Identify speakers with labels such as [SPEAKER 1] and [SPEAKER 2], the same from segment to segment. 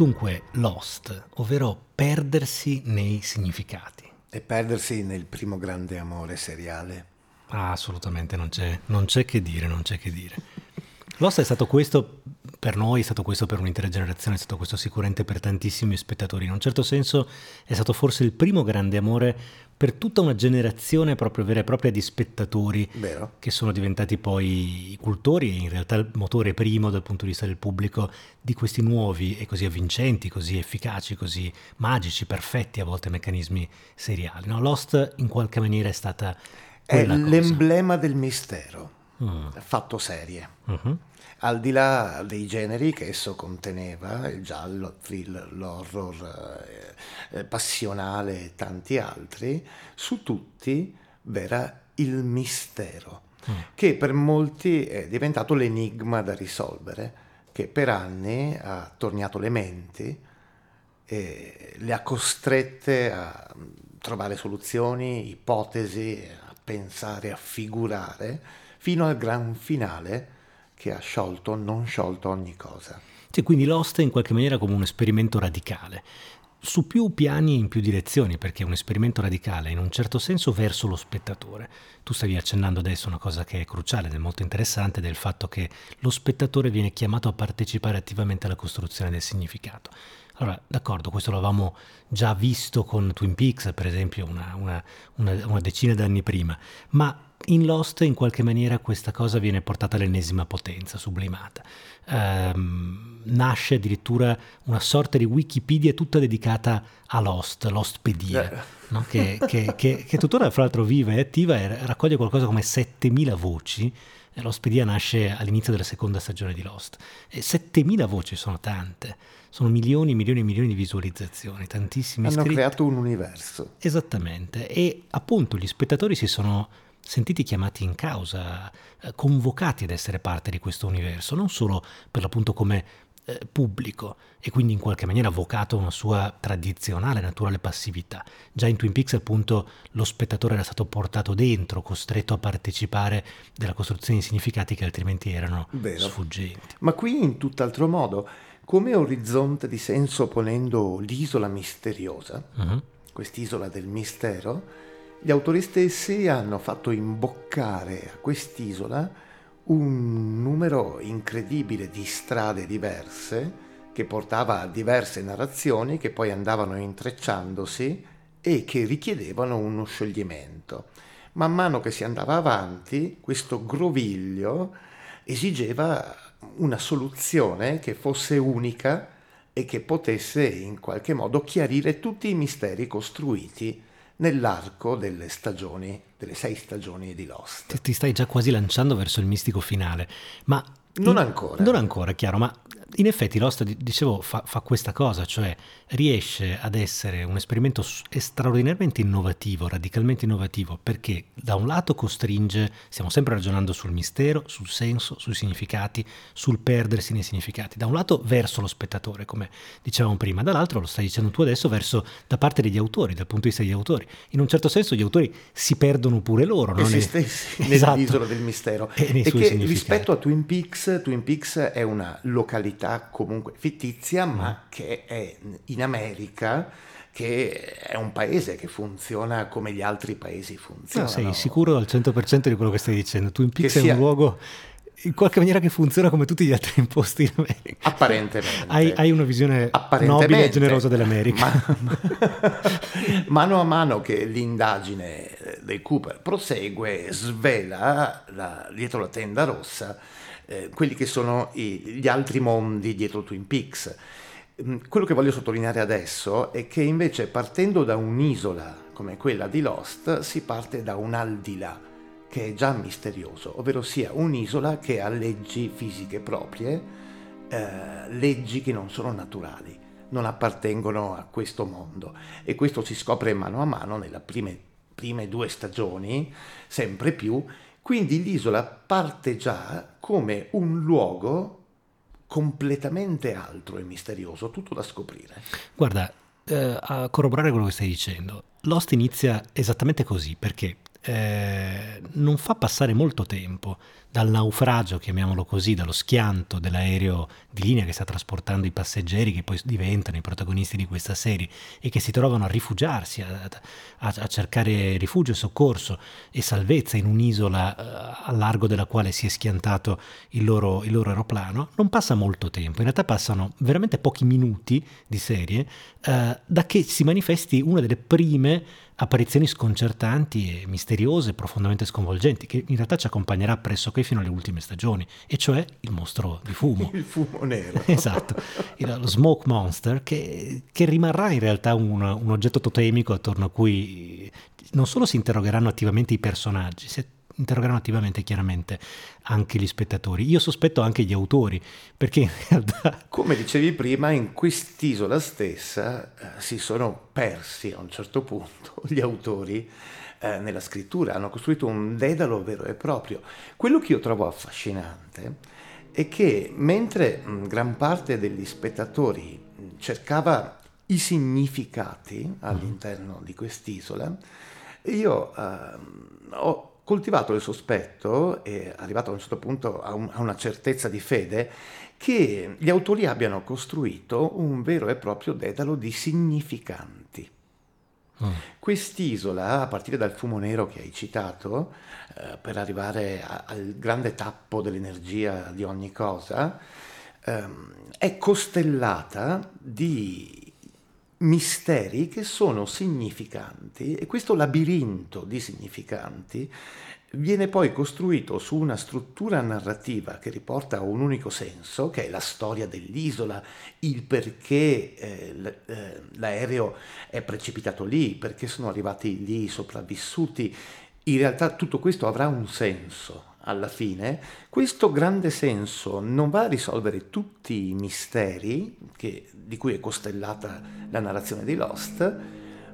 [SPEAKER 1] Dunque, Lost, ovvero perdersi nei significati.
[SPEAKER 2] E perdersi nel primo grande amore seriale.
[SPEAKER 1] Ah, assolutamente, non c'è, non c'è che dire, non c'è che dire. Lost è stato questo per noi, è stato questo per un'intera generazione, è stato questo sicuramente per tantissimi spettatori. In un certo senso è stato forse il primo grande amore per tutta una generazione proprio vera e propria di spettatori
[SPEAKER 2] Vero.
[SPEAKER 1] che sono diventati poi i cultori e in realtà il motore primo dal punto di vista del pubblico di questi nuovi e così avvincenti, così efficaci, così magici, perfetti a volte meccanismi seriali. No? Lost in qualche maniera è stata...
[SPEAKER 2] È
[SPEAKER 1] quella cosa.
[SPEAKER 2] l'emblema del mistero,
[SPEAKER 1] Mm.
[SPEAKER 2] fatto serie.
[SPEAKER 1] Mhm.
[SPEAKER 2] Al di là dei generi che esso conteneva, il giallo, il thriller, l'horror, eh, eh, passionale e tanti altri, su tutti v'era il mistero, che per molti è diventato l'enigma da risolvere, che per anni ha attorniato le menti e le ha costrette a trovare soluzioni, ipotesi, a pensare, a figurare, fino al gran finale che ha sciolto non sciolto ogni cosa.
[SPEAKER 1] Sì, quindi Lost è in qualche maniera come un esperimento radicale, su più piani e in più direzioni, perché è un esperimento radicale in un certo senso verso lo spettatore. Tu stavi accennando adesso una cosa che è cruciale ed è molto interessante, del fatto che lo spettatore viene chiamato a partecipare attivamente alla costruzione del significato. Allora, d'accordo, questo l'avevamo già visto con Twin Peaks, per esempio, una, una- una- una decina d'anni prima, ma in Lost in qualche maniera questa cosa viene portata all'ennesima potenza, sublimata. Ehm, nasce addirittura una sorta di Wikipedia tutta dedicata a Lost, Lostpedia,
[SPEAKER 2] Eh.
[SPEAKER 1] no? che, che- che- che tuttora fra l'altro viva e attiva e raccoglie qualcosa come 7000 voci. Lostpedia nasce all'inizio della seconda stagione di Lost. E 7000 voci sono tante, sono milioni e milioni e milioni di visualizzazioni, tantissimi
[SPEAKER 2] Hanno
[SPEAKER 1] iscritti.
[SPEAKER 2] creato un universo.
[SPEAKER 1] Esattamente, e appunto gli spettatori si sono sentiti chiamati in causa, eh, convocati ad essere parte di questo universo, non solo per l'appunto come eh, pubblico e quindi in qualche maniera avvocato una sua tradizionale, naturale passività. Già in Twin Peaks appunto lo spettatore era stato portato dentro, costretto a partecipare della costruzione di significati che altrimenti erano
[SPEAKER 2] Vero.
[SPEAKER 1] sfuggenti.
[SPEAKER 2] Ma qui in tutt'altro modo, come orizzonte di senso ponendo l'isola misteriosa,
[SPEAKER 1] Mhm.
[SPEAKER 2] quest'isola del mistero, gli autori stessi hanno fatto imboccare a quest'isola un numero incredibile di strade diverse che portava a diverse narrazioni che poi andavano intrecciandosi e che richiedevano uno scioglimento. Man mano che si andava avanti, questo groviglio esigeva una soluzione che fosse unica e che potesse in qualche modo chiarire tutti i misteri costruiti nell'arco delle stagioni, delle sei stagioni di Lost.
[SPEAKER 1] Ti, stai già quasi lanciando verso il mistico finale, ma...
[SPEAKER 2] Non ancora.
[SPEAKER 1] Non ancora, chiaro, ma in effetti Lost, di- dicevo, fa, fa questa cosa, cioè riesce ad essere un esperimento straordinariamente innovativo, radicalmente innovativo, perché da un lato costringe, stiamo sempre ragionando sul mistero, sul senso, sui significati, sul perdersi nei significati, da un lato verso lo spettatore, come dicevamo prima, dall'altro, lo stai dicendo tu adesso, verso da parte degli autori, dal punto di vista degli autori. In un certo senso gli autori si perdono pure loro, no?
[SPEAKER 2] se stessi
[SPEAKER 1] Esatto.
[SPEAKER 2] nell'isola del mistero.
[SPEAKER 1] E
[SPEAKER 2] E che rispetto a Twin Peaks, Twin Peaks è una località comunque fittizia,
[SPEAKER 1] Mm.
[SPEAKER 2] ma che è in America, che è un paese che funziona come gli altri paesi
[SPEAKER 1] No,
[SPEAKER 2] funzionano.
[SPEAKER 1] sei sicuro al 100% di quello che stai dicendo. Twin Peaks
[SPEAKER 2] Che
[SPEAKER 1] è
[SPEAKER 2] sia-
[SPEAKER 1] un luogo in qualche maniera che funziona come tutti gli altri posti in America.
[SPEAKER 2] Apparentemente.
[SPEAKER 1] Hai, hai una visione nobile e generosa dell'America.
[SPEAKER 2] Ma- mano a mano che l'indagine del Cooper prosegue, svela la- dietro la tenda rossa eh, quelli che sono i- gli altri mondi dietro Twin Peaks. Mm, Quello che voglio sottolineare adesso è che invece partendo da un'isola come quella di Lost si parte da un al di là che è già misterioso, ovvero sia un'isola che ha leggi fisiche proprie, eh, leggi che non sono naturali, non appartengono a questo mondo e questo si scopre mano a mano nelle prime, prime due stagioni, sempre più, quindi l'isola parte già come un luogo completamente altro e misterioso, tutto da scoprire.
[SPEAKER 1] Guarda, eh, a corroborare quello che stai dicendo, Lost inizia esattamente così, perché eh, non fa passare molto tempo dal naufragio, chiamiamolo così, dallo schianto dell'aereo di linea che sta trasportando i passeggeri che poi diventano i protagonisti di questa serie e che si trovano a rifugiarsi, a, a, a cercare rifugio, soccorso e salvezza in un'isola uh, a largo della quale si è schiantato il loro, il loro, aeroplano, non passa molto tempo, in realtà passano veramente pochi minuti di serie uh, da che si manifesti una delle prime apparizioni sconcertanti e misteriose, profondamente sconvolgenti, che in realtà ci accompagnerà pressoché fino alle ultime stagioni, e cioè il mostro di fumo.
[SPEAKER 2] Il fumo nero.
[SPEAKER 1] esatto, il, lo smoke monster, che, che rimarrà in realtà un, un oggetto totemico attorno a cui non solo si interrogheranno attivamente i personaggi, si interrogheranno attivamente chiaramente anche gli spettatori. Io sospetto anche gli autori, perché in realtà...
[SPEAKER 2] Come dicevi prima, in quest'isola stessa eh, si sono persi a un certo punto gli autori eh, nella scrittura, hanno costruito un dedalo vero e proprio. Quello che io trovo affascinante è che mentre mh, gran parte degli spettatori cercava i significati all'interno di quest'isola, io eh, ho coltivato il sospetto, e arrivato a un certo punto a, un, a una certezza di fede, che gli autori abbiano costruito un vero e proprio dedalo di significanti. Mm. Quest'isola, a partire dal fumo nero che hai citato, eh, per arrivare a, al grande tappo dell'energia di ogni cosa, ehm, è costellata di misteri che sono significanti e questo labirinto di significanti viene poi costruito su una struttura narrativa che riporta a un unico senso, che è la storia dell'isola, il perché eh, eh l'aereo è precipitato lì, perché sono arrivati lì sopravvissuti. In realtà tutto questo avrà un senso alla fine, questo grande senso non va a risolvere tutti i misteri che, di cui è costellata la narrazione di Lost,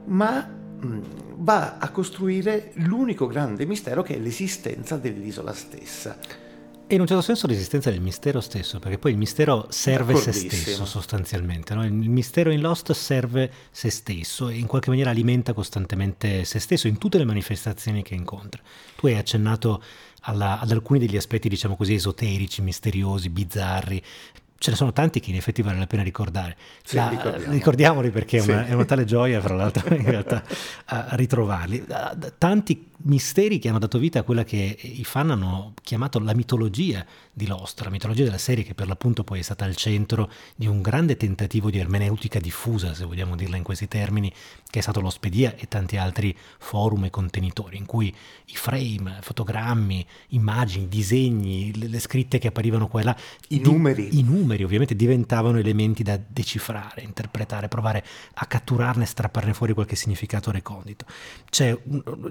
[SPEAKER 2] ma va a costruire l'unico grande mistero che è l'esistenza dell'isola stessa.
[SPEAKER 1] E in un certo senso l'esistenza del mistero stesso, perché poi il mistero serve se stesso sostanzialmente. No? Il mistero in Lost serve se stesso e in qualche maniera alimenta costantemente se stesso in tutte le manifestazioni che incontra. Tu hai accennato alla, ad alcuni degli aspetti, diciamo così, esoterici, misteriosi, bizzarri. Ce ne sono tanti che in effetti vale la pena ricordare.
[SPEAKER 2] Sì,
[SPEAKER 1] la,
[SPEAKER 2] ricordiamo.
[SPEAKER 1] ricordiamoli perché
[SPEAKER 2] sì.
[SPEAKER 1] è, una, è, una, tale gioia, fra l'altro, in realtà, ritrovarli. Tanti misteri che hanno dato vita a quella che i fan hanno chiamato la mitologia di Lost, la mitologia della serie che per l'appunto poi è stata al centro di un grande tentativo di ermeneutica diffusa, se vogliamo dirla in questi termini, che è stato l'Ospedia e tanti altri forum e contenitori, in cui i frame, fotogrammi, immagini, disegni, le, le scritte che apparivano qua e là,
[SPEAKER 2] i di, numeri.
[SPEAKER 1] I numeri ovviamente diventavano elementi da decifrare, interpretare, provare a catturarne, strapparne fuori qualche significato recondito. C'è,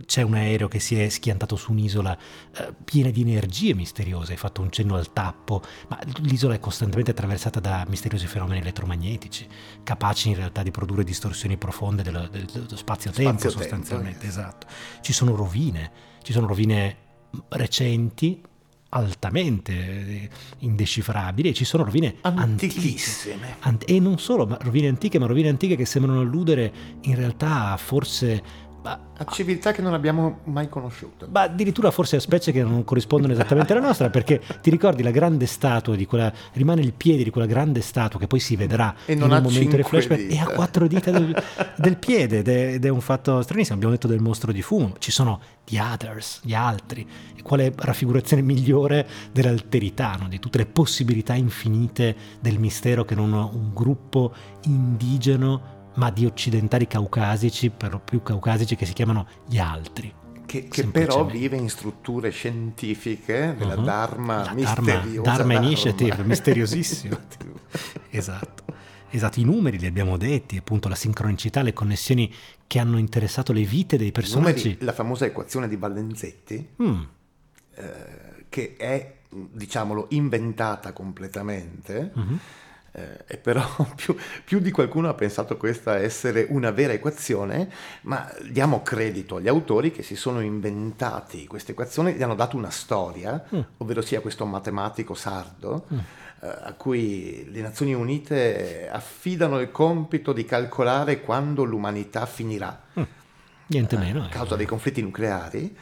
[SPEAKER 1] c'è un aereo che si è schiantato su un'isola eh, piena di energie misteriose, hai fatto un cenno al tappo, ma l'isola è costantemente attraversata da misteriosi fenomeni elettromagnetici, capaci in realtà di produrre distorsioni profonde dello, dello spazio-tempo spazio sostanzialmente, esatto. Ci sono rovine, ci sono rovine recenti, altamente indecifrabili e ci sono rovine
[SPEAKER 2] antichissime
[SPEAKER 1] antiche. e non solo ma rovine antiche ma rovine antiche che sembrano alludere in realtà a forse
[SPEAKER 2] a civiltà che non abbiamo mai conosciuto.
[SPEAKER 1] Ma addirittura forse a specie che non corrispondono esattamente alla nostra, perché ti ricordi la grande statua di quella, rimane il piede di quella grande statua che poi si vedrà
[SPEAKER 2] e non
[SPEAKER 1] in
[SPEAKER 2] un
[SPEAKER 1] momento
[SPEAKER 2] di
[SPEAKER 1] flashback
[SPEAKER 2] dita.
[SPEAKER 1] e ha quattro dita del, del piede ed è, ed è, un fatto stranissimo. Abbiamo detto del mostro di fumo, ci sono gli others, gli altri. E quale raffigurazione migliore dell'alterità, no? di tutte le possibilità infinite del mistero che non un gruppo indigeno ma di occidentali caucasici, per lo più caucasici, che si chiamano gli altri.
[SPEAKER 2] Che, che però vive in strutture scientifiche della uh-huh. Dharma
[SPEAKER 1] La
[SPEAKER 2] misteriosa.
[SPEAKER 1] Dharma, Dharma Initiative, misteriosissimo. esatto. Esatto, i numeri li abbiamo detti, appunto la sincronicità, le connessioni che hanno interessato le vite dei personaggi.
[SPEAKER 2] Numeri, la famosa equazione di Valenzetti,
[SPEAKER 1] mm.
[SPEAKER 2] eh, che è, diciamolo, inventata completamente.
[SPEAKER 1] Mm-hmm
[SPEAKER 2] e però più, più, di qualcuno ha pensato questa essere una vera equazione, ma diamo credito agli autori che si sono inventati questa equazione, gli hanno dato una storia,
[SPEAKER 1] mm.
[SPEAKER 2] ovvero sia questo matematico sardo,
[SPEAKER 1] mm.
[SPEAKER 2] eh, a cui le Nazioni Unite affidano il compito di calcolare quando l'umanità finirà.
[SPEAKER 1] Mm. Niente meno.
[SPEAKER 2] a causa dei conflitti nucleari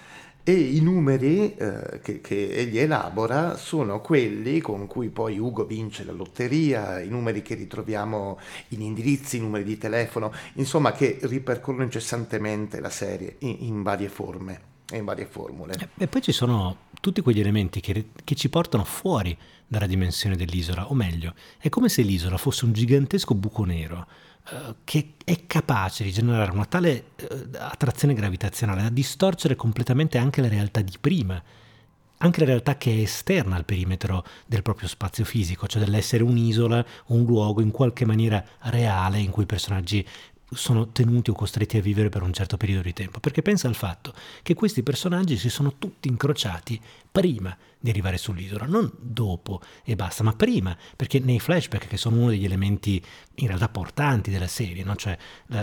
[SPEAKER 2] e i numeri eh, che, che, egli elabora sono quelli con cui poi Ugo vince la lotteria, i numeri che ritroviamo in indirizzi, i numeri di telefono, insomma che ripercorrono incessantemente la serie in, in varie forme e in varie formule.
[SPEAKER 1] E, poi ci sono tutti quegli elementi che, che ci portano fuori dalla dimensione dell'isola, o meglio, è come se l'isola fosse un gigantesco buco nero che è capace di generare una tale uh, attrazione gravitazionale da distorcere completamente anche la realtà di prima, anche la realtà che è esterna al perimetro del proprio spazio fisico, cioè dell'essere un'isola, un luogo in qualche maniera reale in cui i personaggi sono tenuti o costretti a vivere per un certo periodo di tempo, perché pensa al fatto che questi personaggi si sono tutti incrociati prima di arrivare sull'isola, non dopo e basta, ma prima, perché nei flashback, che sono uno degli elementi in realtà portanti della serie, no? cioè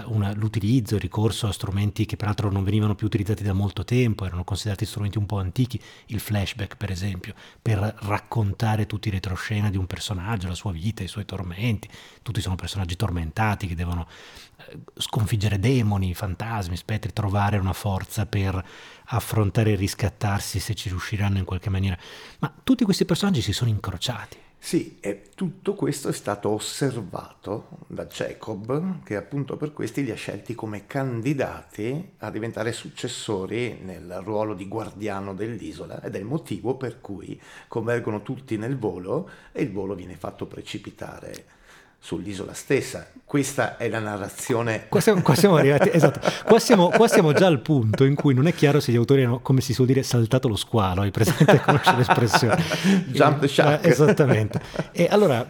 [SPEAKER 1] una, l'utilizzo, il ricorso a strumenti che peraltro non venivano più utilizzati da molto tempo, erano considerati strumenti un po' antichi, il flashback per esempio, per raccontare tutti i retroscena di un personaggio, la sua vita, i suoi tormenti, tutti sono personaggi tormentati che devono eh, sconfiggere demoni, fantasmi, spettri, trovare una forza per affrontare e riscattarsi se ci riusciranno in qualche maniera. Ma tutti questi personaggi si sono incrociati.
[SPEAKER 2] Sì, e tutto questo è stato osservato da Jacob, che appunto per questi li ha scelti come candidati a diventare successori nel ruolo di guardiano dell'isola ed è il motivo per cui convergono tutti nel volo e il volo viene fatto precipitare sull'isola stessa. Questa è la narrazione.
[SPEAKER 1] Qua siamo, qua siamo arrivati, esatto. Qua siamo, qua siamo, già al punto in cui non è chiaro se gli autori hanno, come si suol dire, saltato lo squalo. Hai presente, conosci l'espressione?
[SPEAKER 2] Jump the shark.
[SPEAKER 1] Eh, esattamente. E allora,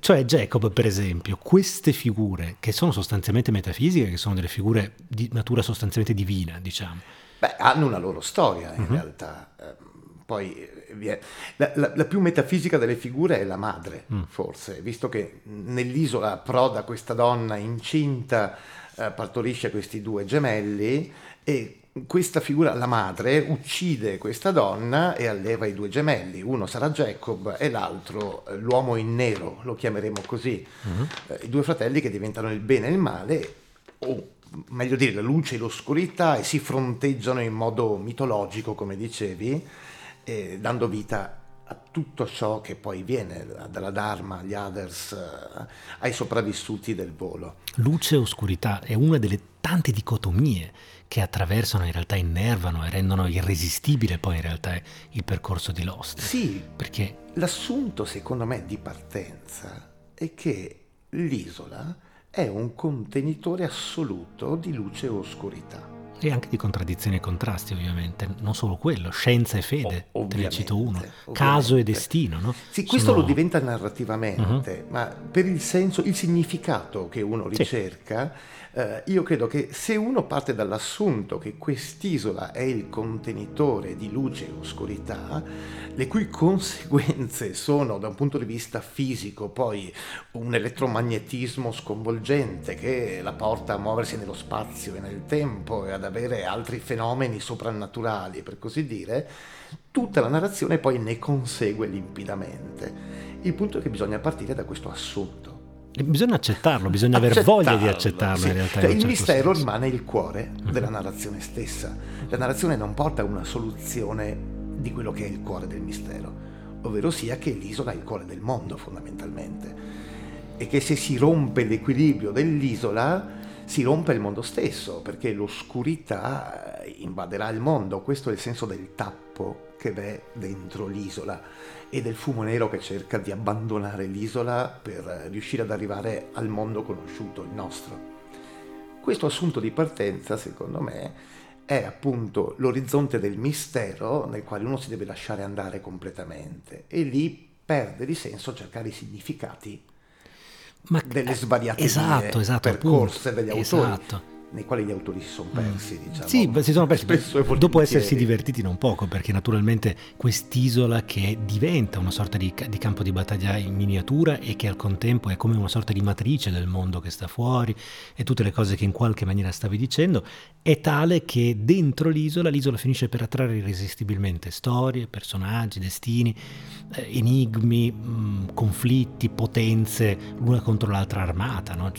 [SPEAKER 1] cioè Jacob, per esempio, queste figure che sono sostanzialmente metafisiche, che sono delle figure di natura sostanzialmente divina, diciamo.
[SPEAKER 2] Beh, hanno una loro storia in uh-huh. realtà. Poi la, la, la, più metafisica delle figure è la madre, mm. forse, visto che nell'isola approda questa donna incinta, eh, partorisce questi due gemelli e questa figura, la madre, uccide questa donna e alleva i due gemelli. Uno sarà Jacob e l'altro eh, l'uomo in nero, lo chiameremo così. Mm-hmm. Eh, I due fratelli che diventano il bene e il male, o meglio dire, la luce e l'oscurità, e si fronteggiano in modo mitologico, come dicevi eh, dando vita a tutto ciò che poi viene dalla Dharma agli others, eh, ai sopravvissuti del volo.
[SPEAKER 1] Luce e oscurità è una delle tante dicotomie che attraversano, in realtà innervano e rendono irresistibile poi in realtà il percorso di Lost.
[SPEAKER 2] Sì, perché l'assunto secondo me di partenza è che l'isola è un contenitore assoluto di luce e oscurità
[SPEAKER 1] e anche di contraddizioni e contrasti ovviamente, non solo quello, scienza e fede, o- te ne cito uno, ovviamente. caso e destino. No?
[SPEAKER 2] Sì, questo Sono... lo diventa narrativamente, uh-huh. ma per il senso, il significato che uno ricerca, sì eh, io credo che se uno parte dall'assunto che quest'isola è il contenitore di luce e oscurità, le cui conseguenze sono da un punto di vista fisico poi un elettromagnetismo sconvolgente che la porta a muoversi nello spazio e nel tempo e ad avere altri fenomeni soprannaturali, per così dire, tutta la narrazione poi ne consegue limpidamente. Il punto è che bisogna partire da questo assunto.
[SPEAKER 1] Bisogna accettarlo, bisogna aver voglia di accettarlo sì. in realtà.
[SPEAKER 2] Cioè,
[SPEAKER 1] in
[SPEAKER 2] il certo mistero senso. rimane il cuore mm. della narrazione stessa. La narrazione non porta a una soluzione di quello che è il cuore del mistero, ovvero sia che l'isola è il cuore del mondo fondamentalmente e che se si rompe l'equilibrio dell'isola si rompe il mondo stesso perché l'oscurità invaderà il mondo, questo è il senso del tappo che v'è dentro l'isola e del fumo nero che cerca di abbandonare l'isola per riuscire ad arrivare al mondo conosciuto, il nostro. Questo assunto di partenza, secondo me, è appunto l'orizzonte del mistero nel quale uno si deve lasciare andare completamente e lì perde di senso cercare i significati Ma, delle svariate
[SPEAKER 1] esatto, esatto,
[SPEAKER 2] percorse
[SPEAKER 1] appunto,
[SPEAKER 2] degli autori. Esatto nei quali gli autori si sono persi, mm. diciamo.
[SPEAKER 1] Sì, si sono persi dopo essersi divertiti non poco, perché naturalmente quest'isola che diventa una sorta di, di, campo di battaglia in miniatura e che al contempo è come una sorta di matrice del mondo che sta fuori e tutte le cose che in qualche maniera stavi dicendo, è tale che dentro l'isola, l'isola finisce per attrarre irresistibilmente storie, personaggi, destini, eh, enigmi, mh, mm, conflitti, potenze, l'una contro l'altra armata, no?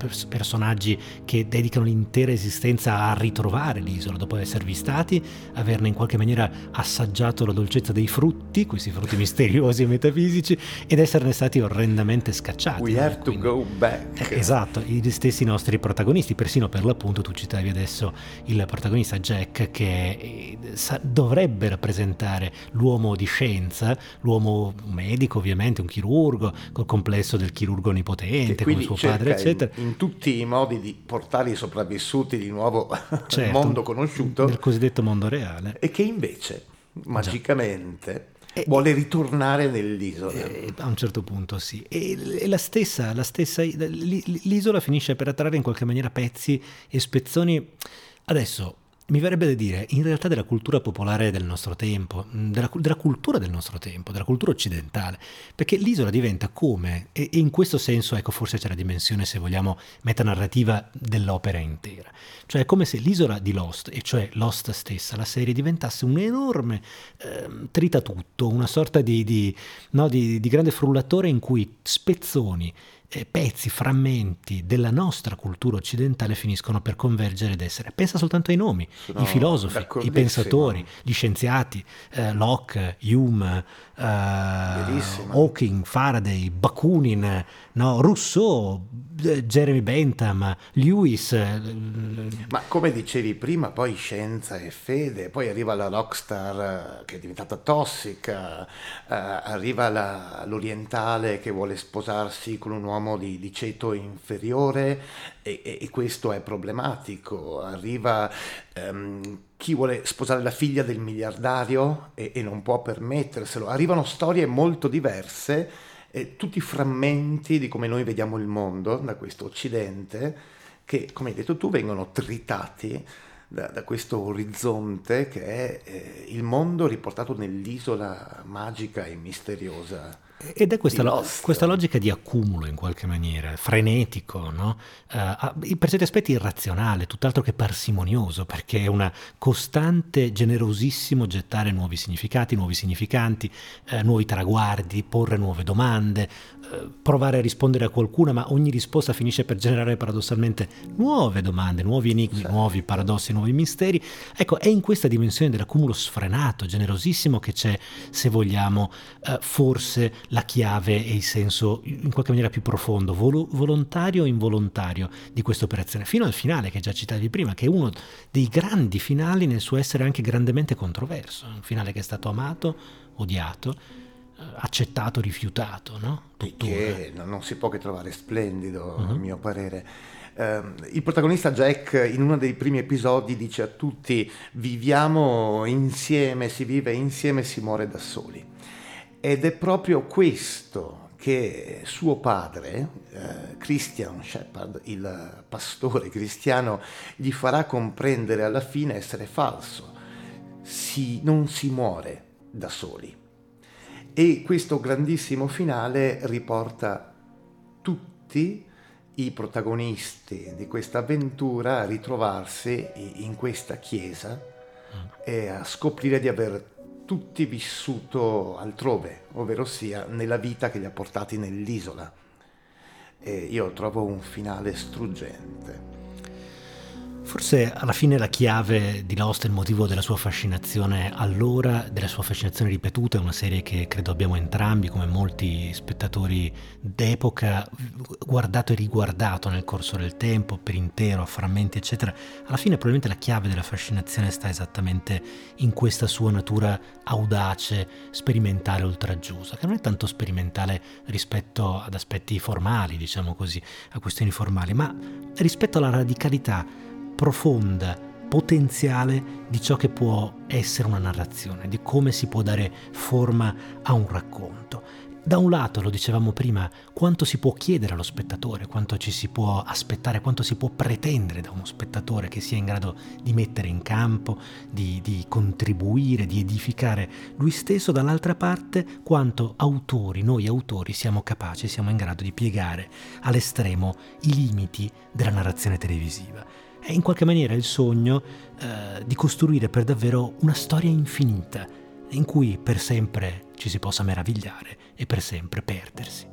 [SPEAKER 1] Pers- personaggi che dedicano l'intera esistenza a ritrovare l'isola dopo esservi stati, averne in qualche maniera assaggiato la dolcezza dei frutti, questi frutti misteriosi e metafisici, ed esserne stati orrendamente scacciati.
[SPEAKER 2] We have to
[SPEAKER 1] Quindi-
[SPEAKER 2] go back.
[SPEAKER 1] eh, Esatto, gli stessi nostri protagonisti, persino per l'appunto tu citavi adesso il protagonista Jack che eh, sa- dovrebbe rappresentare l'uomo di scienza, l'uomo medico ovviamente, un chirurgo, col complesso del chirurgo onnipotente, come suo padre, eccetera.
[SPEAKER 2] In, tutti i modi di portare i sopravvissuti di nuovo al
[SPEAKER 1] Certo,
[SPEAKER 2] mondo conosciuto
[SPEAKER 1] Nel cosiddetto mondo reale.
[SPEAKER 2] e che invece magicamente
[SPEAKER 1] E-
[SPEAKER 2] vuole ritornare nell'isola.
[SPEAKER 1] Eh, a un certo punto sì. E, e la stessa, la stessa, l'i- l'isola finisce per attrarre in qualche maniera pezzi e spezzoni. Adesso mi verrebbe da dire, in realtà della cultura popolare del nostro tempo, mh, della, della cultura del nostro tempo, della cultura occidentale, perché l'isola diventa come, e, e in questo senso ecco forse c'è la dimensione, se vogliamo, metanarrativa dell'opera intera. Cioè è come se l'isola di Lost, e cioè Lost stessa, la serie, diventasse un enorme ehm, tritatutto, una sorta di, di, no, di- di grande frullatore in cui spezzoni, eh, pezzi, frammenti della nostra cultura occidentale finiscono per convergere ed essere. Pensa soltanto ai nomi,
[SPEAKER 2] Sono
[SPEAKER 1] i filosofi, i pensatori, gli scienziati, eh, Locke, Hume, eh. Hawking, Faraday, Bakunin, no, Rousseau, eh, Jeremy Bentham, Lewis. eh,
[SPEAKER 2] Ma come dicevi prima, poi scienza e fede, poi arriva la rockstar eh, che è diventata tossica, eh, arriva la- l'orientale che vuole sposarsi con un uomo di, di ceto inferiore e, e- e questo è problematico, arriva ehm, chi vuole sposare la figlia del miliardario e, e non può permetterselo, arrivano storie molto diverse, eh, tutti frammenti di come noi vediamo il mondo da questo occidente che, come hai detto tu, vengono tritati da, da questo orizzonte che è eh, il mondo riportato nell'isola magica e misteriosa.
[SPEAKER 1] Ed è questa, lo- questa logica di accumulo in qualche maniera, frenetico, no? A- per certi aspetti irrazionale, tutt'altro che parsimonioso, perché è una costante, generosissimo gettare nuovi significati, nuovi significanti, eh, nuovi traguardi, porre nuove domande, eh, provare a rispondere a qualcuna, ma ogni risposta finisce per generare paradossalmente nuove domande, nuovi enigmi,
[SPEAKER 2] Certo.
[SPEAKER 1] nuovi paradossi, nuovi misteri. Ecco, è in questa dimensione dell'accumulo sfrenato, generosissimo, che c'è, se vogliamo, forse la chiave e il senso in qualche maniera più profondo, volo- volontario o involontario di questa operazione, fino al finale che già citavi prima, che è uno dei grandi finali nel suo essere anche grandemente controverso, un finale che è stato amato, odiato, eh, accettato, rifiutato, no? Tuttora.
[SPEAKER 2] che non si può che trovare splendido, a
[SPEAKER 1] Mhm.
[SPEAKER 2] mio parere. Ehm, il protagonista Jack in uno dei primi episodi dice a tutti viviamo insieme, si vive insieme, si muore da soli. Ed è proprio questo che suo padre, eh, Christian Shepard, il pastore cristiano, gli farà comprendere alla fine essere falso. Si- non si muore da soli. E questo grandissimo finale riporta tutti i protagonisti di questa avventura a ritrovarsi in questa chiesa e a scoprire di aver tutti vissuto altrove, ovvero sia nella vita che li ha portati nell'isola. E io trovo un finale struggente.
[SPEAKER 1] Forse alla fine la chiave di Lost, il motivo della sua fascinazione allora, della sua fascinazione ripetuta, è una serie che credo abbiamo entrambi, come molti spettatori d'epoca, guardato e riguardato nel corso del tempo, per intero, a frammenti, eccetera. Alla fine probabilmente la chiave della fascinazione sta esattamente in questa sua natura audace, sperimentale, oltraggiosa, che non è tanto sperimentale rispetto ad aspetti formali, diciamo così, a questioni formali, ma rispetto alla radicalità profonda, potenziale di ciò che può essere una narrazione, di come si può dare forma a un racconto. Da un lato, lo dicevamo prima, quanto si può chiedere allo spettatore, quanto ci si può aspettare, quanto si può pretendere da uno spettatore che sia in grado di mettere in campo, di, di contribuire, di edificare lui stesso, dall'altra parte quanto autori, noi autori siamo capaci, siamo in grado di piegare all'estremo i limiti della narrazione televisiva. È in qualche maniera il sogno eh, di costruire per davvero una storia infinita in cui per sempre ci si possa meravigliare e per sempre perdersi.